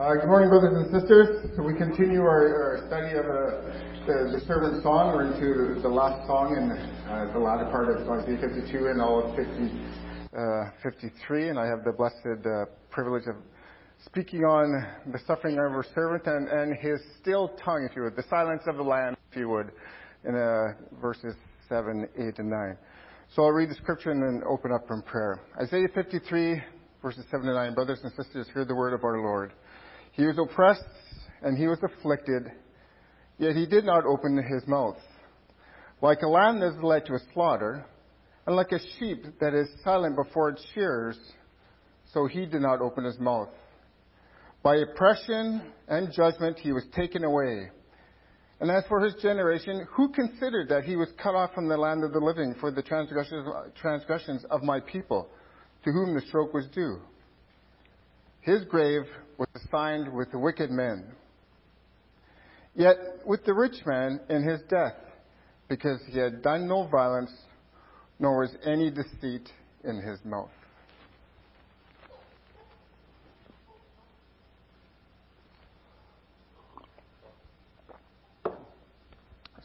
Uh, good morning, brothers and sisters. So we continue our, our study of uh, the, the servant song. We're into the last song in uh, the latter part of Isaiah 52 and all of 50, uh, 53. And I have the blessed uh, privilege of speaking on the suffering of our servant and, and his still tongue, if you would, the silence of the lamb, if you would, in uh, verses 7, 8, and 9. So I'll read the scripture and then open up in prayer. Isaiah 53, verses 7 to 9. Brothers and sisters, hear the word of our Lord. He was oppressed and he was afflicted, yet he did not open his mouth. Like a lamb that is led to a slaughter, and like a sheep that is silent before its shearers, so he did not open his mouth. By oppression and judgment he was taken away. And as for his generation, who considered that he was cut off from the land of the living for the transgressions of my people, to whom the stroke was due? His grave was assigned with the wicked men. Yet with the rich man in his death, because he had done no violence, nor was any deceit in his mouth.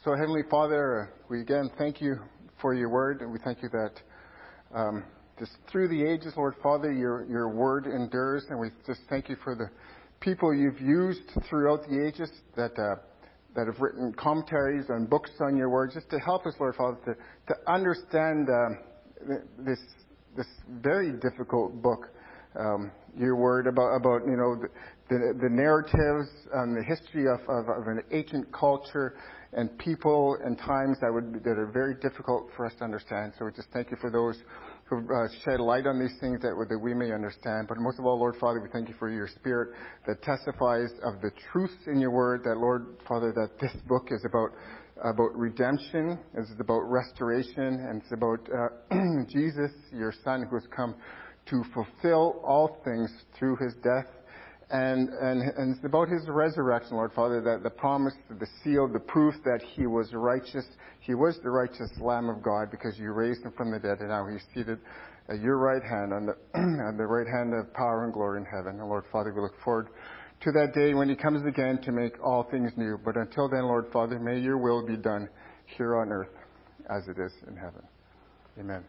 So, Heavenly Father, we again thank you for your word, and we thank you that um, just through the ages, Lord Father, your, your word endures, and we just thank you for the people you've used throughout the ages that, uh, that have written commentaries and books on your word, just to help us, Lord Father, to, to understand uh, this, this very difficult book, um, your word about, about you know, the, the, the narratives and the history of, of, of an ancient culture and people and times that would that are very difficult for us to understand. So we just thank you for those who uh, shed light on these things that, we may understand. But most of all, Lord Father, we thank you for your Spirit that testifies of the truths in your Word. That Lord Father, that this book is about about redemption, it's about restoration, and it's about uh, Jesus, your Son, who has come to fulfill all things through his death and, and, and it's about his resurrection, Lord Father, that the promise, the seal, the proof that he was righteous. He was the righteous Lamb of God because you raised him from the dead, and now he's seated at your right hand, on the, on the right hand of power and glory in heaven. And Lord Father, we look forward to that day when he comes again to make all things new. But until then, Lord Father, may your will be done here on earth as it is in heaven. Amen.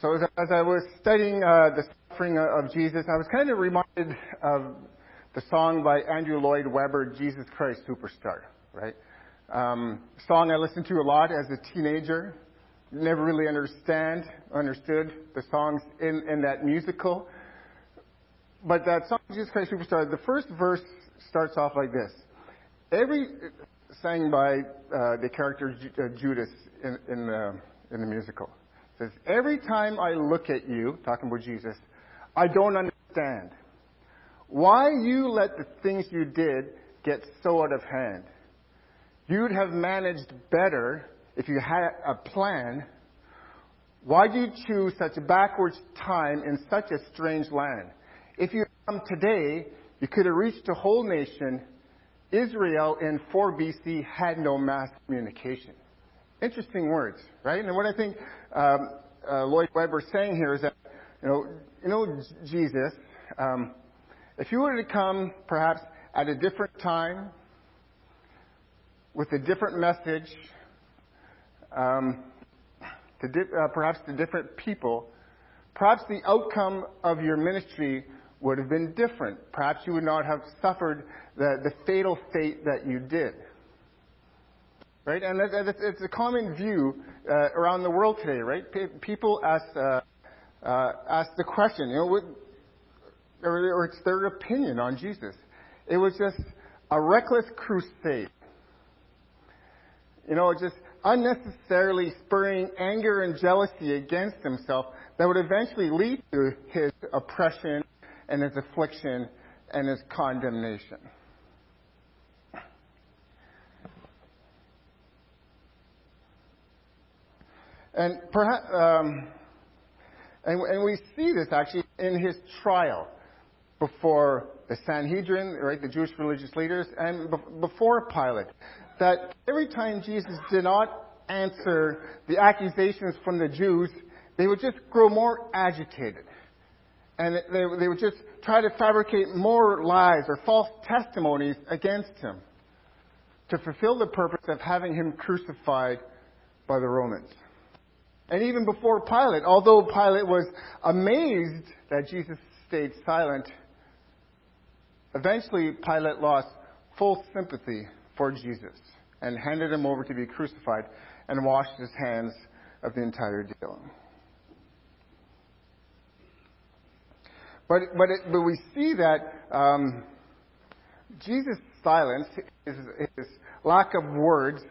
So as, as I was studying uh, the suffering of Jesus, I was kind of reminded of the song by Andrew Lloyd Webber, Jesus Christ Superstar, right? Um, song I listened to a lot as a teenager. Never really understand, understood the songs in, in that musical. But that song, Jesus Christ Superstar, the first verse starts off like this. Every, sang by uh, the character uh, Judas in, in, the, in the musical says, Every time I look at you, talking about Jesus, I don't understand why you let the things you did get so out of hand. You'd have managed better if you had a plan. Why did you choose such a backwards time in such a strange land? If you come today, you could have reached a whole nation. Israel in 4 BC had no mass communication. Interesting words, right? And what I think um, uh, Lloyd Webber is saying here is that, you know, you know Jesus, um, if you were to come perhaps at a different time, with a different message, um, to di- uh, perhaps to different people, perhaps the outcome of your ministry would have been different. Perhaps you would not have suffered the, the fatal fate that you did. Right? And it's a common view uh, around the world today, right? People ask, uh, uh, ask the question, you know, what, or, or it's their opinion on Jesus. It was just a reckless crusade. You know, just unnecessarily spurring anger and jealousy against himself that would eventually lead to his oppression and his affliction and his condemnation. And perhaps, um, and, and we see this actually in his trial before the Sanhedrin, right, the Jewish religious leaders, and before Pilate. That every time Jesus did not answer the accusations from the Jews, they would just grow more agitated. And they, they would just try to fabricate more lies or false testimonies against him to fulfill the purpose of having him crucified by the Romans. And even before Pilate, although Pilate was amazed that Jesus stayed silent, eventually Pilate lost full sympathy for Jesus and handed him over to be crucified and washed his hands of the entire deal. But, but, it, but we see that um, Jesus' silence, his, his lack of words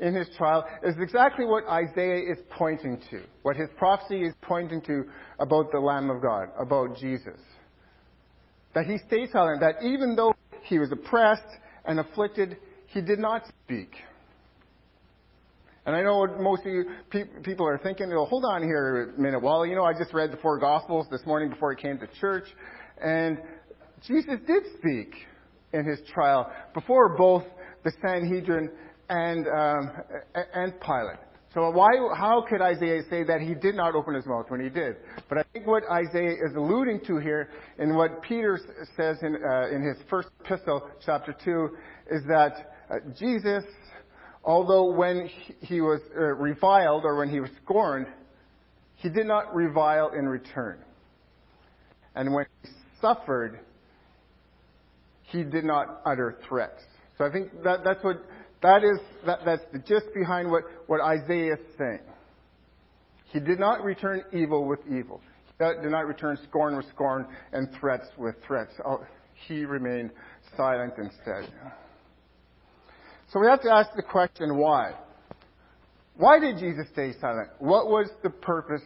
in his trial, is exactly what Isaiah is pointing to, what his prophecy is pointing to about the Lamb of God, about Jesus. That he stayed silent, that even though he was oppressed and afflicted, he did not speak. And I know what most of you pe- people are thinking, well, hold on here a minute. Well, you know, I just read the four Gospels this morning before I came to church, and Jesus did speak in his trial before both the Sanhedrin and, um, and Pilate. So why, how could Isaiah say that he did not open his mouth when he did? But I think what Isaiah is alluding to here, and what Peter says in, uh, in his first epistle, chapter 2, is that uh, Jesus although when he was uh, reviled or when he was scorned, he did not revile in return. And when he suffered, he did not utter threats. So I think that, that's what, that is, that, that's the gist behind what, what Isaiah is saying. He did not return evil with evil. He did not return scorn with scorn and threats with threats. Oh, he remained silent instead. So we have to ask the question, why? Why did Jesus stay silent? What was the purpose,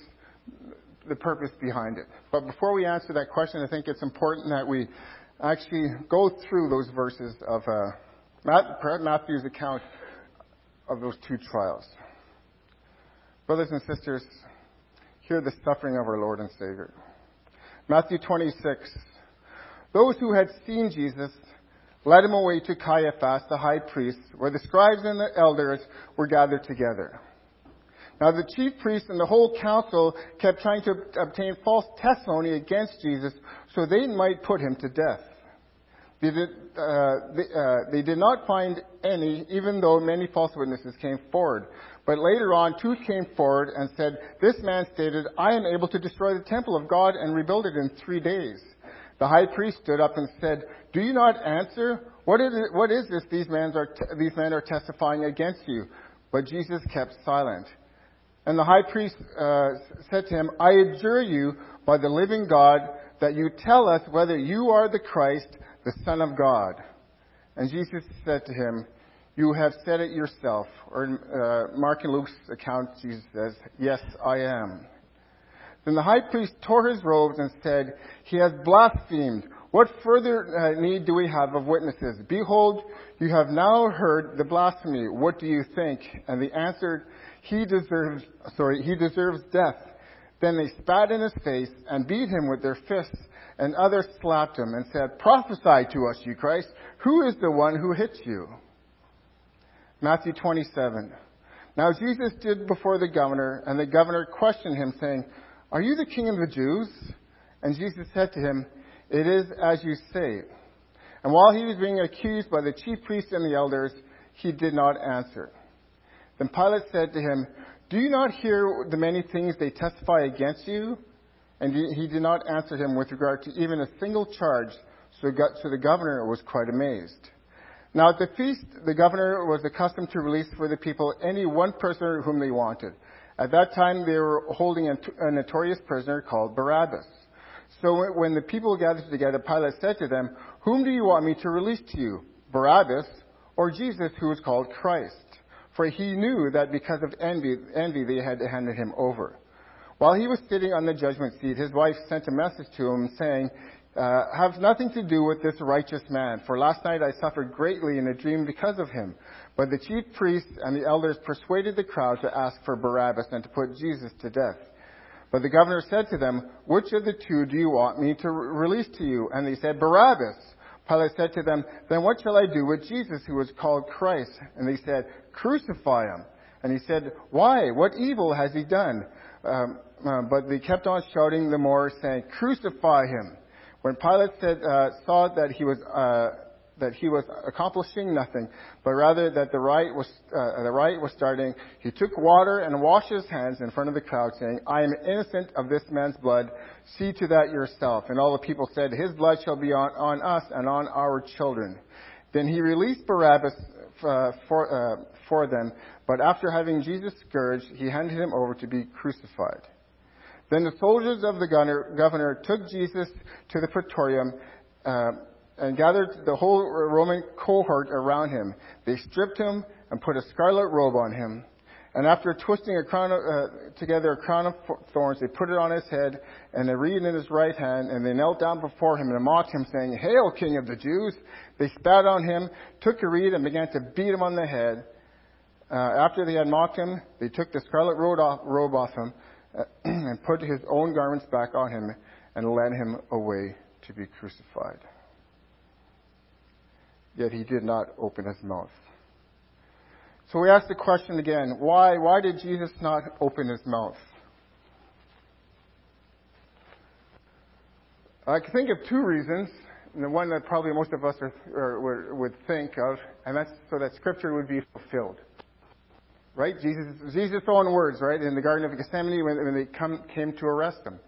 the purpose behind it? But before we answer that question, I think it's important that we actually go through those verses of uh, Matthew's account of those two trials. Brothers and sisters, hear the suffering of our Lord and Savior. Matthew 26. Those who had seen Jesus led him away to Caiaphas, the high priest, where the scribes and the elders were gathered together. Now the chief priests and the whole council kept trying to obtain false testimony against Jesus so they might put him to death. They did, uh, they, uh, they did not find any, even though many false witnesses came forward. But later on, two came forward and said, This man stated, I am able to destroy the temple of God and rebuild it in three days. The high priest stood up and said, Do you not answer? What is, it, what is this these men, are these men are testifying against you? But Jesus kept silent. And the high priest uh, said to him, I adjure you by the living God that you tell us whether you are the Christ, the Son of God. And Jesus said to him, You have said it yourself. Or in uh, Mark and Luke's account, Jesus says, Yes, I am. Then the high priest tore his robes and said, He has blasphemed. What further uh, need do we have of witnesses? Behold, you have now heard the blasphemy. What do you think? And they answered, He deserves, sorry, he deserves death. Then they spat in his face and beat him with their fists, and others slapped him and said, Prophesy to us, you Christ. Who is the one who hits you? Matthew 27. Now Jesus stood before the governor, and the governor questioned him, saying, are you the king of the Jews? And Jesus said to him, It is as you say. And while he was being accused by the chief priests and the elders, he did not answer. Then Pilate said to him, Do you not hear the many things they testify against you? And he did not answer him with regard to even a single charge, so the governor was quite amazed. Now at the feast, the governor was accustomed to release for the people any one person whom they wanted. At that time, they were holding a notorious prisoner called Barabbas. So when the people gathered together, Pilate said to them, Whom do you want me to release to you, Barabbas or Jesus, who is called Christ? For he knew that because of envy, envy they had handed him over. While he was sitting on the judgment seat, his wife sent a message to him saying, uh, have nothing to do with this righteous man, for last night I suffered greatly in a dream because of him. But the chief priests and the elders persuaded the crowd to ask for Barabbas and to put Jesus to death. But the governor said to them, Which of the two do you want me to release to you? And they said, Barabbas. Pilate said to them, Then what shall I do with Jesus who is called Christ? And they said, Crucify him. And he said, Why? What evil has he done? Um, uh, but they kept on shouting the more, saying, "Crucify him!" When Pilate said, uh, saw that he was uh, that he was accomplishing nothing, but rather that the riot was uh, the riot was starting, he took water and washed his hands in front of the crowd, saying, "I am innocent of this man's blood. See to that yourself." And all the people said, "His blood shall be on, on us and on our children." Then he released Barabbas uh, for, uh, for them, but after having Jesus scourged, he handed him over to be crucified. Then the soldiers of the governor, governor took Jesus to the praetorium uh, and gathered the whole Roman cohort around him. They stripped him and put a scarlet robe on him. And after twisting a crown of, uh, together a crown of thorns, they put it on his head and a reed in his right hand, and they knelt down before him and mocked him, saying, Hail, King of the Jews! They spat on him, took a reed, and began to beat him on the head. Uh, after they had mocked him, they took the scarlet robe off, robe off him and put his own garments back on him and led him away to be crucified. Yet he did not open his mouth. So we ask the question again, why, why did Jesus not open his mouth? I can think of two reasons the one that probably most of us are, or, would think of, and that's so that Scripture would be fulfilled. Right? Jesus, Jesus' own words, right, in the Garden of Gethsemane when, when they come, came to arrest him.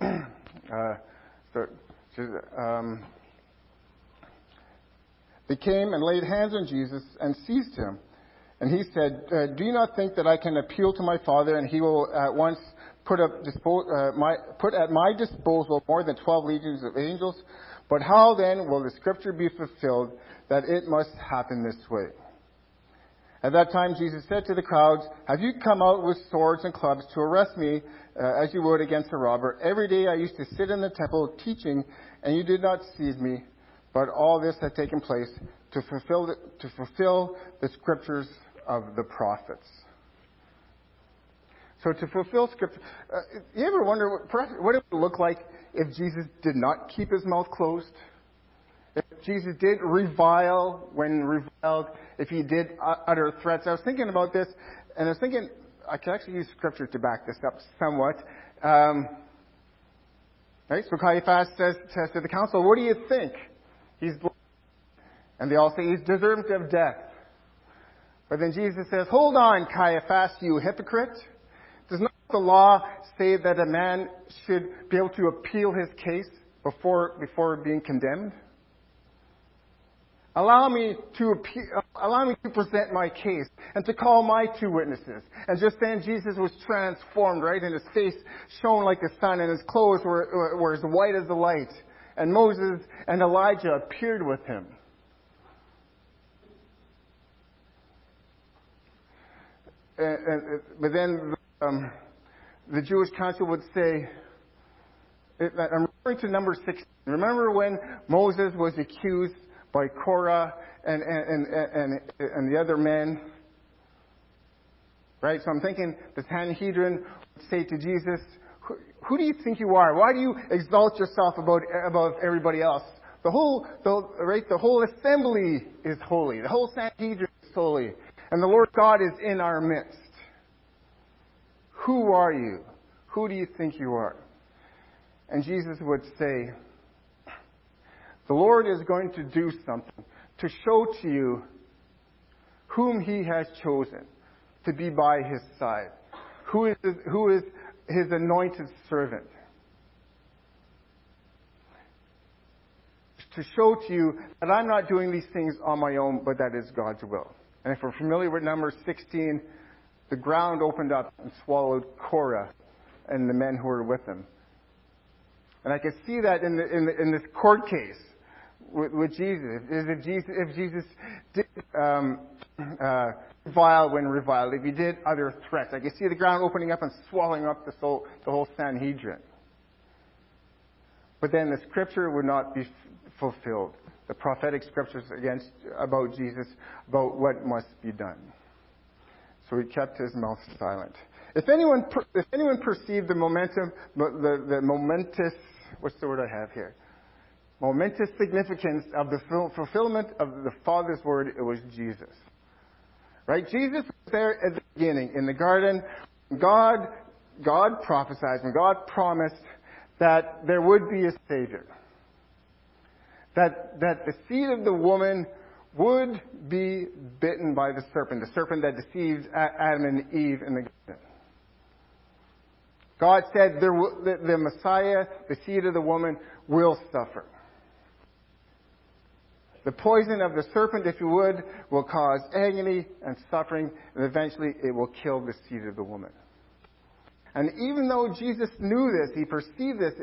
uh, so, um, they came and laid hands on Jesus and seized him. And he said, uh, Do you not think that I can appeal to my Father and he will at once put, up, uh, my, put at my disposal more than 12 legions of angels. But how then will the scripture be fulfilled that it must happen this way? At that time, Jesus said to the crowds, Have you come out with swords and clubs to arrest me uh, as you would against a robber? Every day I used to sit in the temple teaching, and you did not seize me. But all this had taken place to fulfill the, to fulfill the scriptures of the prophets. So to fulfill Scripture, uh, you ever wonder what, what it would look like if Jesus did not keep his mouth closed? Jesus did revile when reviled, if he did utter threats. I was thinking about this, and I was thinking I could actually use Scripture to back this up somewhat. Um, right? So Caiaphas says, says to the council, "What do you think? He's," and they all say he's deserved of death. But then Jesus says, "Hold on, Caiaphas, you hypocrite." Does not the law say that a man should be able to appeal his case before, before being condemned? Allow me to appeal, allow me to present my case and to call my two witnesses. And just then Jesus was transformed, right? And his face shone like the sun and his clothes were, were as white as the light. And Moses and Elijah appeared with him. And, and, but then um, the Jewish council would say, I'm referring to number 16. Remember when Moses was accused by Korah and, and, and, and, the other men? Right? So I'm thinking the Sanhedrin would say to Jesus, who, who do you think you are? Why do you exalt yourself above, above everybody else? The whole, the, right, the whole assembly is holy. The whole Sanhedrin is holy. And the Lord God is in our midst. Who are you? Who do you think you are? And Jesus would say, The Lord is going to do something to show to you whom He has chosen to be by His side, who is, who is His anointed servant. To show to you that I'm not doing these things on my own, but that is God's will. And if we're familiar with number 16, the ground opened up and swallowed Korah and the men who were with him. And I can see that in, the, in, the, in this court case with, with Jesus. If Jesus, if Jesus did um, uh, revile when reviled, if he did other threats, I can see the ground opening up and swallowing up the, soul, the whole Sanhedrin. But then the scripture would not be fulfilled. The prophetic scriptures against about Jesus, about what must be done. So he kept his mouth silent. If anyone, if anyone perceived the momentum, the, the momentous, what's the word I have here? Momentous significance of the fulfillment of the Father's word, it was Jesus. Right? Jesus was there at the beginning in the garden. God God prophesied, and God promised that there would be a Savior. That, that the seed of the woman would be bitten by the serpent, the serpent that deceived Adam and Eve in the garden. God said the, the Messiah, the seed of the woman, will suffer. The poison of the serpent, if you would, will cause agony and suffering, and eventually it will kill the seed of the woman. And even though Jesus knew this, he perceived this,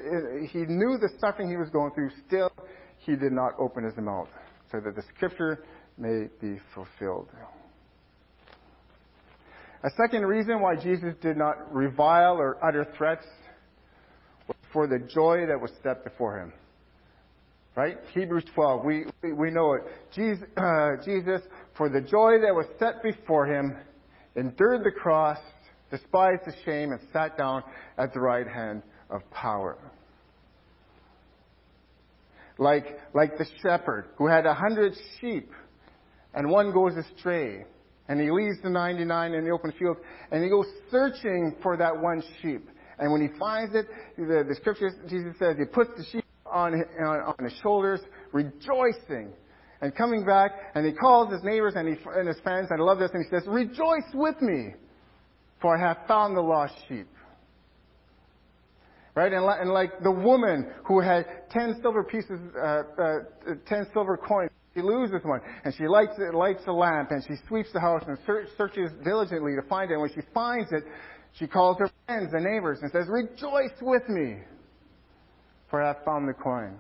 he knew the suffering he was going through, still he did not open his mouth so that the scripture may be fulfilled. A second reason why Jesus did not revile or utter threats was for the joy that was set before him. Right? Hebrews 12, we, we know it. Jesus, uh, Jesus, for the joy that was set before him, endured the cross, despised the shame, and sat down at the right hand of power. Like, like the shepherd who had a hundred sheep and one goes astray and he leaves the 99 in the open field and he goes searching for that one sheep. And when he finds it, the, the scripture, Jesus says, he puts the sheep on, on, on his shoulders, rejoicing and coming back, and he calls his neighbors and, he, and his friends, and I love this, and he says, Rejoice with me, for I have found the lost sheep. Right? And, and like the woman who had 10 silver pieces, uh, uh, 10 silver coins, she loses one, and she lights, lights a lamp, and she sweeps the house and search, searches diligently to find it. And when she finds it, she calls her friends and neighbors and says, Rejoice with me, for I have found the coin.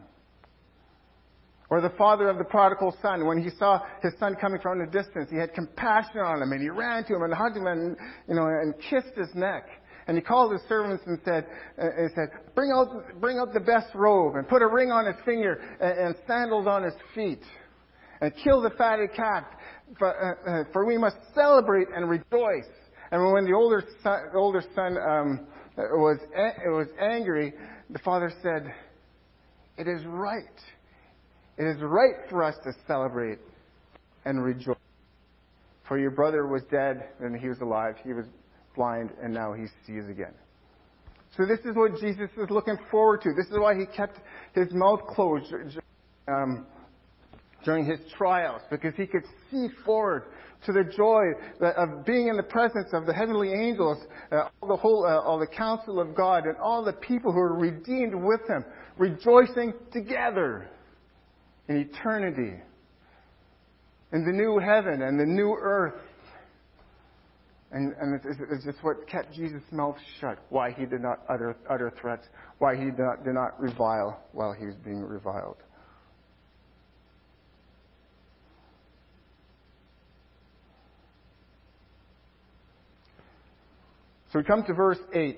Or the father of the prodigal son, when he saw his son coming from a distance, he had compassion on him and he ran to him and hugged him and, you know, and kissed his neck. And he called his servants and said, uh, and said, bring out, bring out the best robe and put a ring on his finger and, and sandals on his feet and kill the fatted calf for, uh, uh, for we must celebrate and rejoice. And when the older son, older son um, was, It was angry, the father said, it is right it is right for us to celebrate and rejoice. For your brother was dead and he was alive. He was blind and now he sees again. So this is what Jesus is looking forward to. This is why he kept his mouth closed um, during his trials, because he could see forward to the joy of being in the presence of the heavenly angels, uh, all the whole, uh, all the counsel of God, and all the people who are redeemed with him, rejoicing together in eternity, in the new heaven and the new earth. And, and it's, it's just what kept Jesus' mouth shut, why he did not utter, utter threats, why he did not, did not revile while he was being reviled. So we come to verse 8.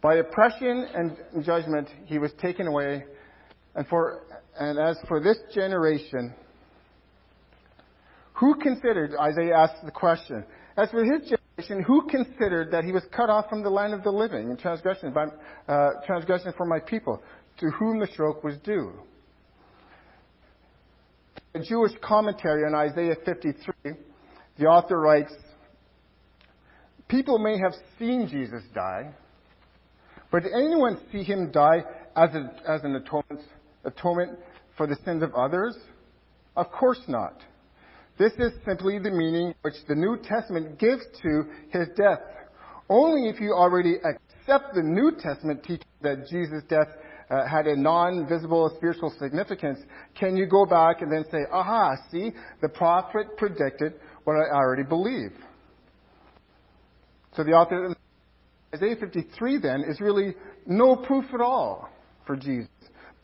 By oppression and judgment he was taken away. And for and as for this generation, who considered, Isaiah asks the question, as for his generation, who considered that he was cut off from the land of the living in transgression, by, uh, transgression for my people, to whom the stroke was due? A Jewish commentary on Isaiah 53, the author writes, People may have seen Jesus die, but did anyone see him die as, a, as an atonement atonement for the sins of others? Of course not. This is simply the meaning which the New Testament gives to his death. Only if you already accept the New Testament teaching that Jesus' death uh, had a non-visible spiritual significance, can you go back and then say, aha, see, the prophet predicted what I already believe. So the author Isaiah 53 then is really no proof at all for Jesus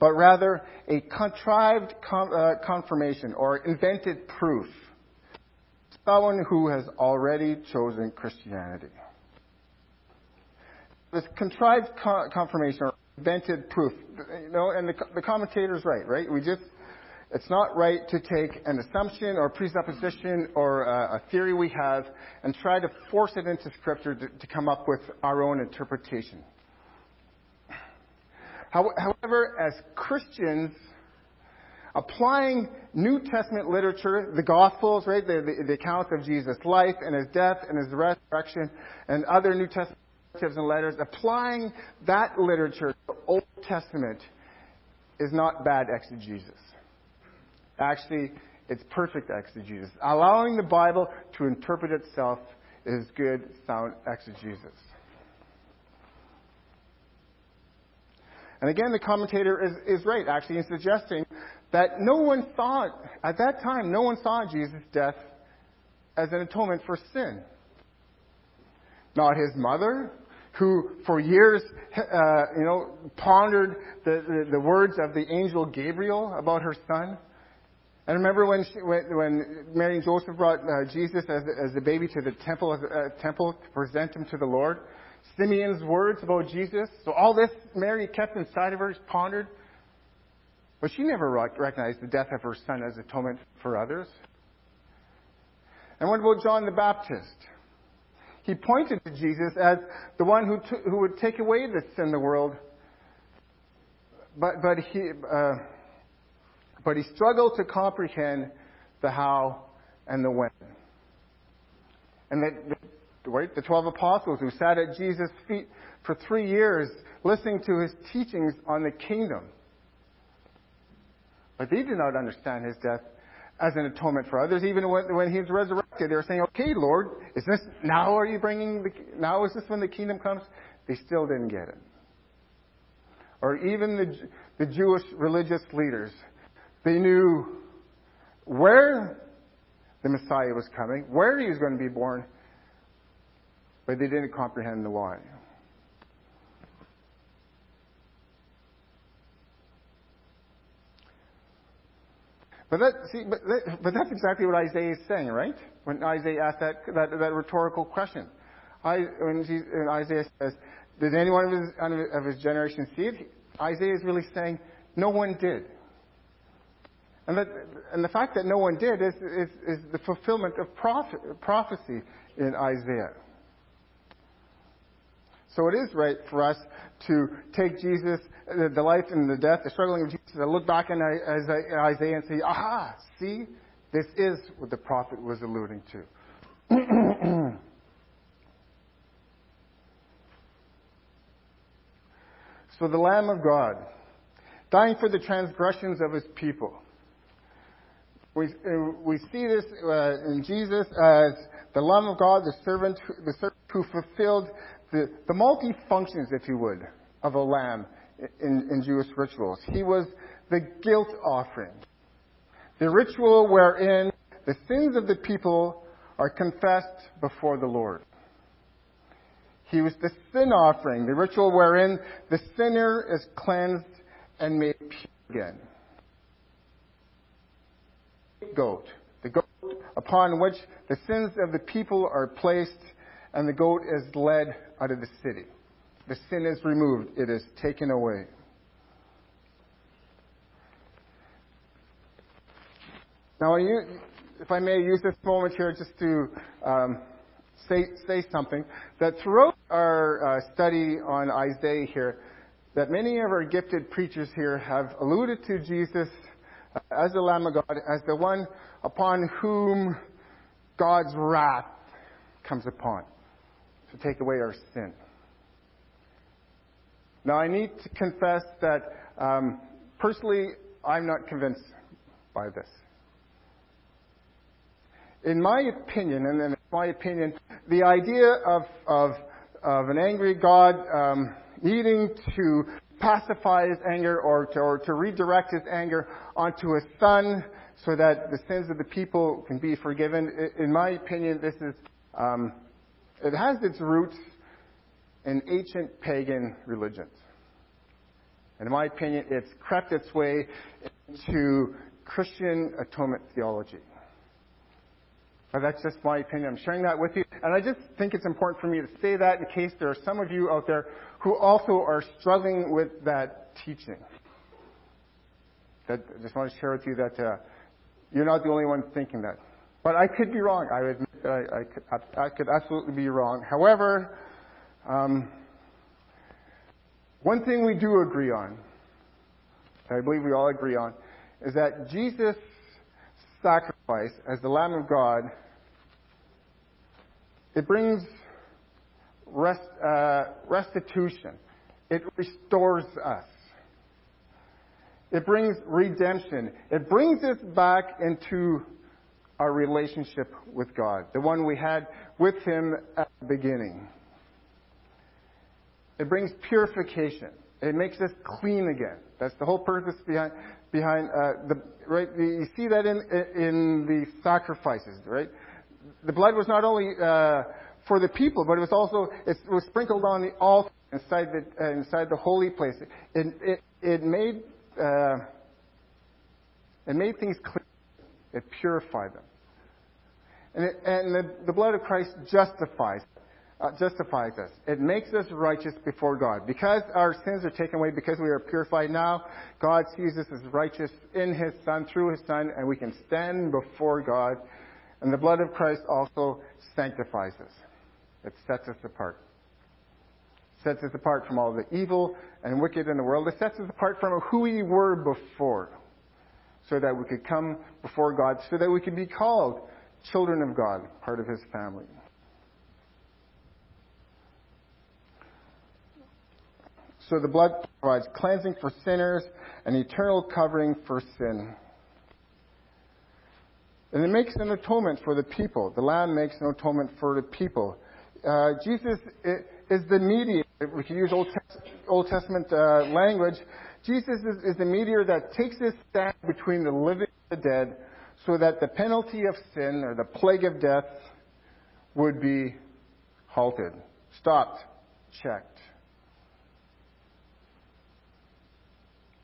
but rather a contrived con- uh, confirmation or invented proof. Someone who has already chosen Christianity. This contrived confirmation or invented proof, you know, and the, the commentator's right, right? We just, it's not right to take an assumption or presupposition or a, theory we have and try to force it into Scripture to, come up with our own interpretation. However, as Christians, applying New Testament literature, the Gospels, right, the, the, the accounts of Jesus' life and his death and his resurrection, and other New Testament narratives and letters, applying that literature to the Old Testament is not bad exegesis. Actually, it's perfect exegesis. Allowing the Bible to interpret itself is good, sound exegesis. And again, the commentator is, is right, actually, in suggesting that no one saw, at that time, no one saw Jesus' death as an atonement for sin. Not his mother, who for years, uh, you know, pondered the, the, the, words of the angel Gabriel about her son. And remember when, she, when, when, Mary and Joseph brought uh, Jesus as, as the baby to the temple, uh, temple to present him to the Lord? Simeon's words about Jesus. So all this Mary kept inside of her, pondered. But she never recognized the death of her son as atonement for others. And what about John the Baptist? He pointed to Jesus as the one who, t- who would take away the sin of the world. But, but, he, uh, but he struggled to comprehend the how and the when. And that right? The 12 apostles who sat at Jesus' feet for three years listening to his teachings on the kingdom. But they did not understand his death as an atonement for others. Even when, when he was resurrected, they were saying, okay, Lord, is this, now are you bringing the, now is this when the kingdom comes? They still didn't get it. Or even the, the Jewish religious leaders, they knew where the Messiah was coming, where he was going to be born, but they didn't comprehend the why. But that, see, but, that, but that's exactly what Isaiah is saying, right? When Isaiah asked that, that, that rhetorical question. I, when, when, Isaiah says, did anyone of his, of his generation see it? Isaiah is really saying, no one did. And, and the fact that no one did is, is, is the fulfillment of prophecy in Isaiah. So it is right for us to take Jesus, the life and the death, the struggling of Jesus, and look back in Isaiah and say, aha, see, this is what the prophet was alluding to. so the Lamb of God, dying for the transgressions of his people. We, we see this uh, in Jesus as the Lamb of God, the servant, the servant who fulfilled the, the multi functions, if you would, of a lamb in, in Jewish rituals. He was the guilt offering, the ritual wherein the sins of the people are confessed before the Lord. He was the sin offering, the ritual wherein the sinner is cleansed and made pure again. Goat, the goat upon which the sins of the people are placed and the goat is led out of the city. The sin is removed, it is taken away. Now, if I may use this moment here just to um, say, say something, that throughout our uh, study on Isaiah here, that many of our gifted preachers here have alluded to Jesus as the Lamb of God, as the one upon whom God's wrath comes upon to take away our sin. Now, I need to confess that um, personally, I'm not convinced by this. In my opinion, and in my opinion, the idea of, of, of an angry God um, needing to pacify his anger or to, or to redirect his anger onto his son so that the sins of the people can be forgiven, in my opinion, this is um, it has its roots in ancient pagan religions. And in my opinion, it's crept its way into Christian atonement theology. But that's just my opinion. I'm sharing that with you. And I just think it's important for me to say that in case there are some of you out there who also are struggling with that teaching. That, I just want to share with you that uh, you're not the only one thinking that. But I could be wrong. I admit I, I, could, I could absolutely be wrong. However, um, one thing we do agree on, I believe we all agree on, is that Jesus' sacrifice as the Lamb of God, it brings rest, uh, restitution. It restores us. It brings redemption. It brings us back into our relationship with God, the one we had with Him at the beginning. It brings purification. It makes us clean again. That's the whole purpose behind behind uh, the right. You see that in in the sacrifices, right? The blood was not only uh, for the people, but it was also it was sprinkled on the altar inside the uh, inside the holy place. It it it made uh, it made things clear. It purified them, and it, and the, the blood of Christ justifies uh, justifies us. It makes us righteous before God. Because our sins are taken away, because we are purified now, God sees us as righteous in His Son, through His Son, and we can stand before God. And the blood of Christ also sanctifies us. It sets us apart. It Sets us apart from all the evil and wicked in the world. It sets us apart from who we were before. So that we could come before God, so that we could be called children of God, part of His family. So the blood provides cleansing for sinners and eternal covering for sin. And it makes an atonement for the people. The Lamb makes an atonement for the people. Uh, Jesus is the mediator. We can use Old, Old Testament uh, language. Jesus is, is the mediator that takes his stand between the living and the dead so that the penalty of sin or the plague of death would be halted, stopped, checked.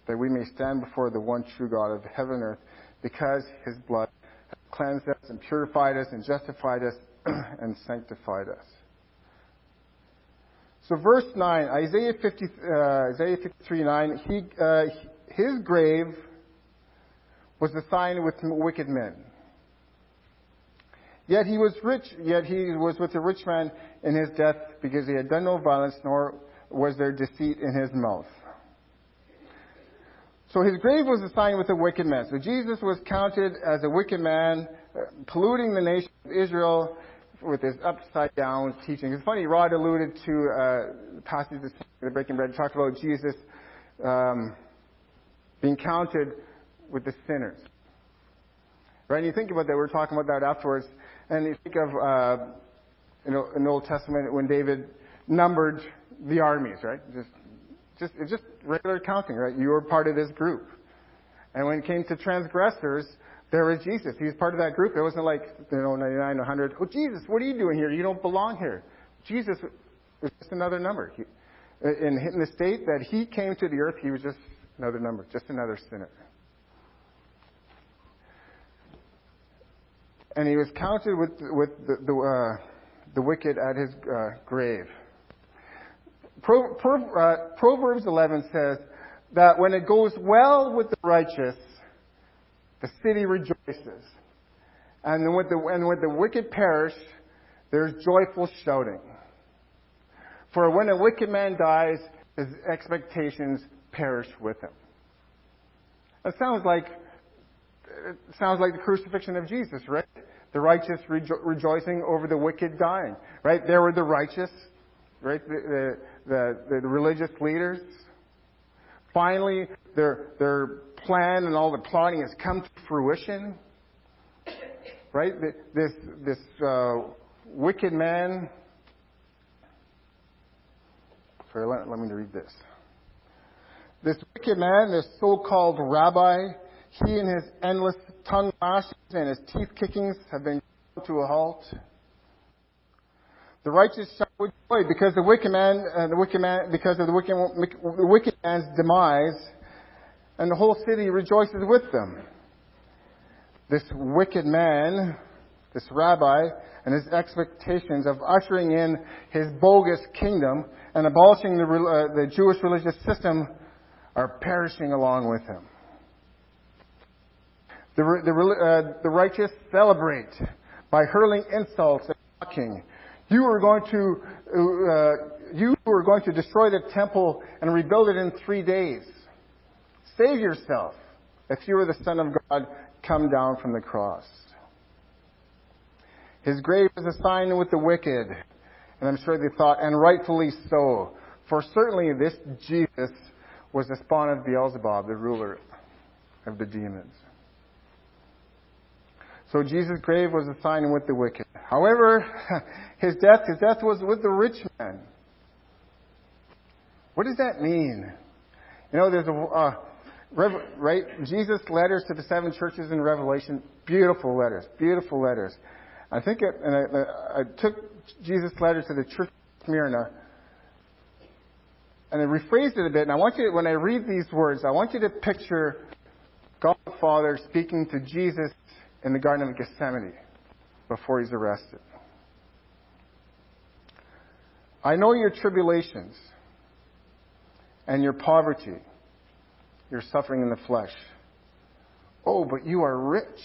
That we may stand before the one true God of heaven and earth, because his blood has cleansed us and purified us and justified us and sanctified us. So verse 9, Isaiah, 50, uh, Isaiah 53, 9, he, uh, his grave was assigned with wicked men. Yet he was rich, yet he was with a rich man in his death because he had done no violence, nor was there deceit in his mouth. So his grave was assigned with a wicked man. So Jesus was counted as a wicked man, uh, polluting the nation of Israel with his upside down teaching. It's funny, Rod alluded to uh, the passage of the Breaking Bread, talked about Jesus um, being counted with the sinners. Right? And you think about that, we are talking about that afterwards, and you think of, uh, you know, in the Old Testament when David numbered the armies, right? Just just, it's just regular counting, right? You were part of this group. And when it came to transgressors, there was Jesus. He was part of that group. It wasn't like, you know, 99, 100. Oh, Jesus, what are you doing here? You don't belong here. Jesus was just another number. He, in, in the state that he came to the earth, he was just another number, just another sinner. And he was counted with, with the, the, uh, the wicked at his uh, grave. Pro, pro, uh, Proverbs 11 says that when it goes well with the righteous, the city rejoices. And when the, and when the wicked perish, there's joyful shouting. For when a wicked man dies, his expectations perish with him. That sounds like it sounds like the crucifixion of Jesus, right? The righteous rejo- rejoicing over the wicked dying, right? There were the righteous, right? The, the, the, religious leaders. Finally, their, their plan and all the plotting has come to fruition. Right? This, this uh, wicked man. Sorry, let, let me read this. This wicked man, this so called rabbi, he and his endless tongue lashes and his teeth kickings have been to a halt. The righteous because the wicked man, uh, the wicked man, because of the wicked, the wicked man's demise, and the whole city rejoices with them. This wicked man, this rabbi, and his expectations of ushering in his bogus kingdom and abolishing the, uh, the Jewish religious system are perishing along with him. The, the, uh, the righteous celebrate by hurling insults and mocking you are going to, uh, you are going to destroy the temple and rebuild it in three days. Save yourself. if you were the Son of God, come down from the cross. His grave was assigned with the wicked, and I'm sure they thought, and rightfully so, for certainly this Jesus was the spawn of Beelzebub, the ruler of the demons. So Jesus' grave was assigned with the wicked. However, his death, his death was with the rich man. What does that mean? You know, there's a, uh, right, Jesus' letters to the seven churches in Revelation, beautiful letters, beautiful letters. I think it, and I, I took Jesus' letter to the church of Smyrna, and I rephrased it a bit, and I want you, when I read these words, I want you to picture God the Father speaking to Jesus in the Garden of Gethsemane before he's arrested. I know your tribulations and your poverty, your suffering in the flesh. Oh, but you are rich.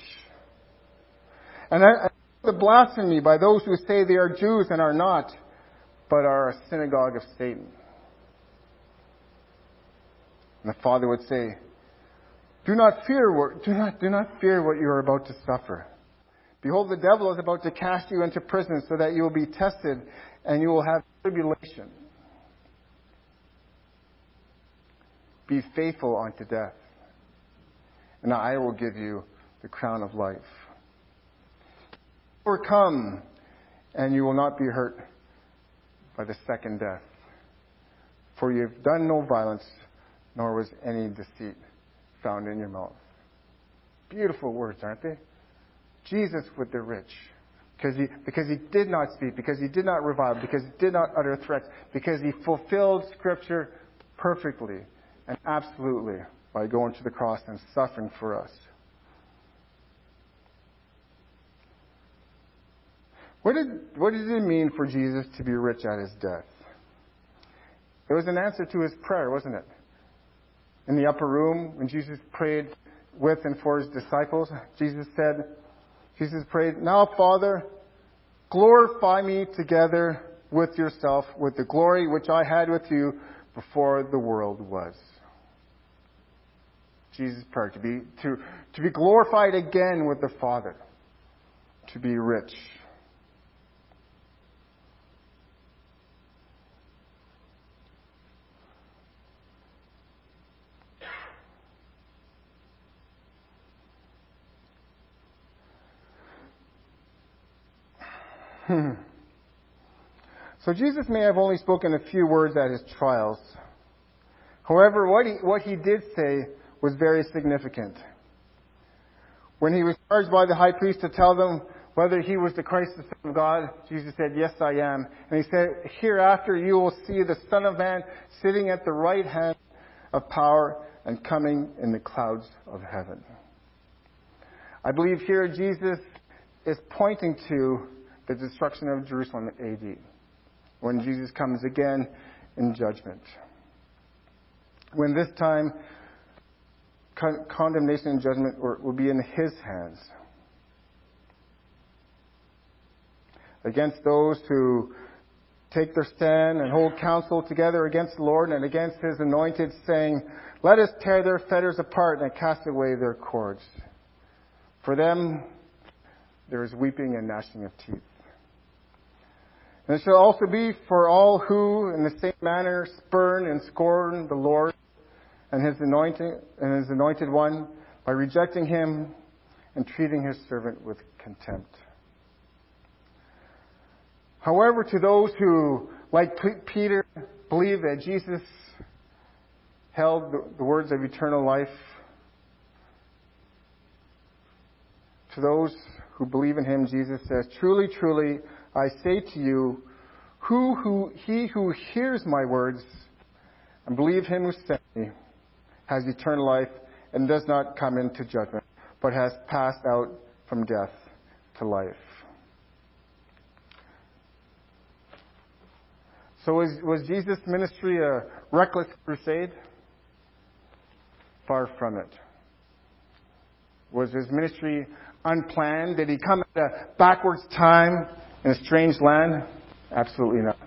And I, I the blasphemy by those who say they are Jews and are not, but are a synagogue of Satan. And the Father would say, do not fear what, do not, do not fear what you are about to suffer. Behold, the devil is about to cast you into prison so that you will be tested and you will have tribulation. Be faithful unto death, and I will give you the crown of life. Overcome, and you will not be hurt by the second death. For you have done no violence, nor was any deceit found in your mouth. Beautiful words, aren't they? Jesus with the rich. Because he, because he did not speak, because he did not revile, because he did not utter threats, because he fulfilled Scripture perfectly and absolutely by going to the cross and suffering for us. What did, what did it mean for Jesus to be rich at his death? It was an answer to his prayer, wasn't it? In the upper room, when Jesus prayed with and for his disciples, Jesus said, Jesus prayed, Now, Father, glorify me together with yourself with the glory which I had with you before the world was. Jesus' prayer, to be, to, to be glorified again with the Father, to be rich. so Jesus may have only spoken a few words at his trials. However, what he, what he did say was very significant. When he was charged by the high priest to tell them whether he was the Christ, the Son of God, Jesus said, Yes, I am. And he said, Hereafter you will see the Son of Man sitting at the right hand of power and coming in the clouds of heaven. I believe here Jesus is pointing to the destruction of Jerusalem at AD, when Jesus comes again in judgment. When this time con- condemnation and judgment will be in his hands. Against those who take their stand and hold counsel together against the Lord and against his anointed, saying, Let us tear their fetters apart and cast away their cords. For them, there is weeping and gnashing of teeth. And it shall also be for all who, in the same manner, spurn and scorn the Lord and his anointing and his anointed one by rejecting him and treating his servant with contempt. However, to those who, like Peter, believe that Jesus held the words of eternal life, to those who believe in him, Jesus says, Truly, truly, I say to you, who, who, he who hears my words and believes him who sent me has eternal life and does not come into judgment, but has passed out from death to life. So was, was Jesus' ministry a reckless crusade? Far from it. Was his ministry unplanned? Did he come at a backwards time in a strange land? Absolutely not.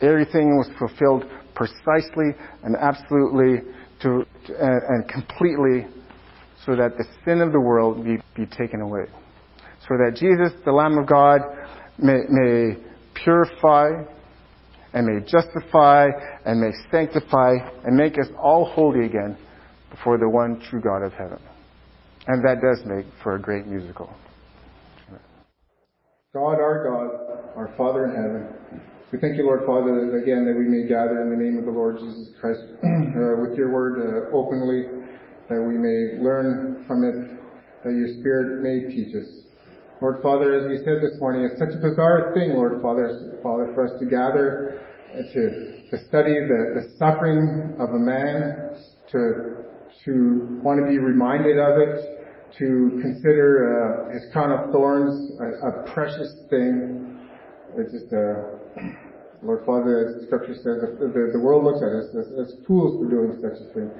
Everything was fulfilled precisely and absolutely to, and, completely so that the sin of the world be, be taken away. So that Jesus, the Lamb of God, may, may purify and may justify and may sanctify and make us all holy again before the one true God of heaven. And that does make for a great musical. God, our God, our Father in heaven, we thank you, Lord Father, again that we may gather in the name of the Lord Jesus Christ uh, with your word uh, openly, that we may learn from it, that your Spirit may teach us. Lord Father, as we said this morning, it's such a bizarre thing, Lord Father, Father, for us to gather to, to study the, the suffering of a man, to, to want to be reminded of it, to consider uh, his crown of thorns a, a precious thing. It's just, uh, Lord Father, as Scripture says, the, the, the world looks at us as, as fools for doing such a thing.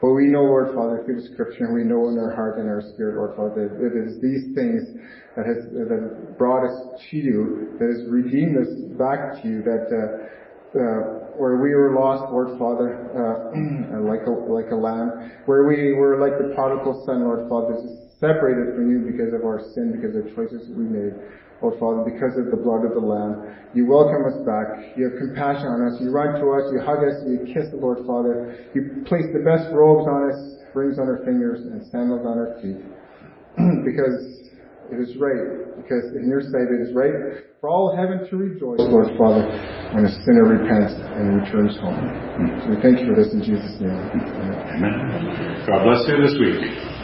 But we know, Lord Father, through the Scripture, and we know in our heart and our spirit, Lord Father, that it is these things that has that brought us to you, that has redeemed us back to you, that uh, uh, where we were lost, Lord Father, uh, like a like a lamb, where we were like the prodigal son, Lord Father, separated from you because of our sin, because of choices we made. Lord Father, because of the blood of the Lamb, you welcome us back. You have compassion on us. You run to us. You hug us. You kiss the Lord Father. You place the best robes on us, rings on our fingers, and sandals on our feet. because it is right, because in your sight it is right for all heaven to rejoice, Lord Father, when a sinner repents and returns home. So we thank you for this in Jesus' name. Amen. God bless you this week.